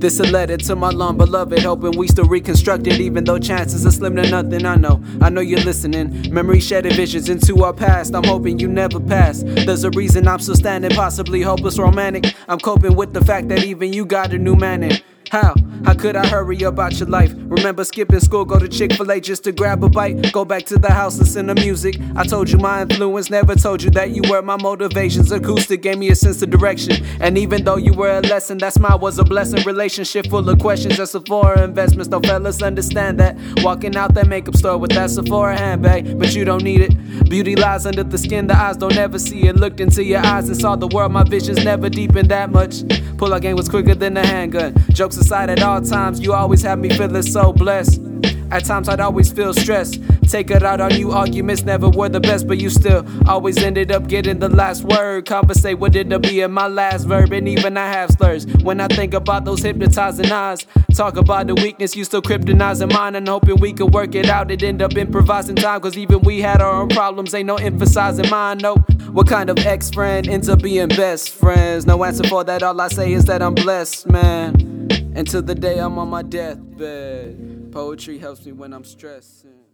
This a letter to my long beloved, hoping we still reconstruct it, even though chances are slim to nothing. I know, I know you're listening. Memory shattered visions into our past. I'm hoping you never pass. There's a reason I'm still standing, possibly hopeless romantic. I'm coping with the fact that even you got a new man in. How? How could I hurry about your life? Remember skipping school, go to Chick fil A just to grab a bite? Go back to the house, listen to music. I told you my influence, never told you that you were my motivations. Acoustic gave me a sense of direction. And even though you were a lesson, that smile was a blessing. Relationship full of questions, just Sephora investments. Though fellas understand that. Walking out that makeup store with that Sephora handbag, but you don't need it. Beauty lies under the skin, the eyes don't ever see it. Looked into your eyes and saw the world, my visions never deepened that much. Pull out game was quicker than a handgun. Jokes aside, at all times, you always have me feeling so blessed. At times I'd always feel stressed. Take it out on you, arguments never were the best, but you still always ended up getting the last word. Conversate what ended be in my last verb, and even I have slurs. When I think about those hypnotizing eyes, talk about the weakness, you still kryptonizing mine, and hoping we could work it out. It end up improvising time, cause even we had our own problems, ain't no emphasizing mine, no. What kind of ex friend ends up being best friends? No answer for that, all I say is that I'm blessed, man. Until the day I'm on my deathbed. Poetry helps me when I'm stressing.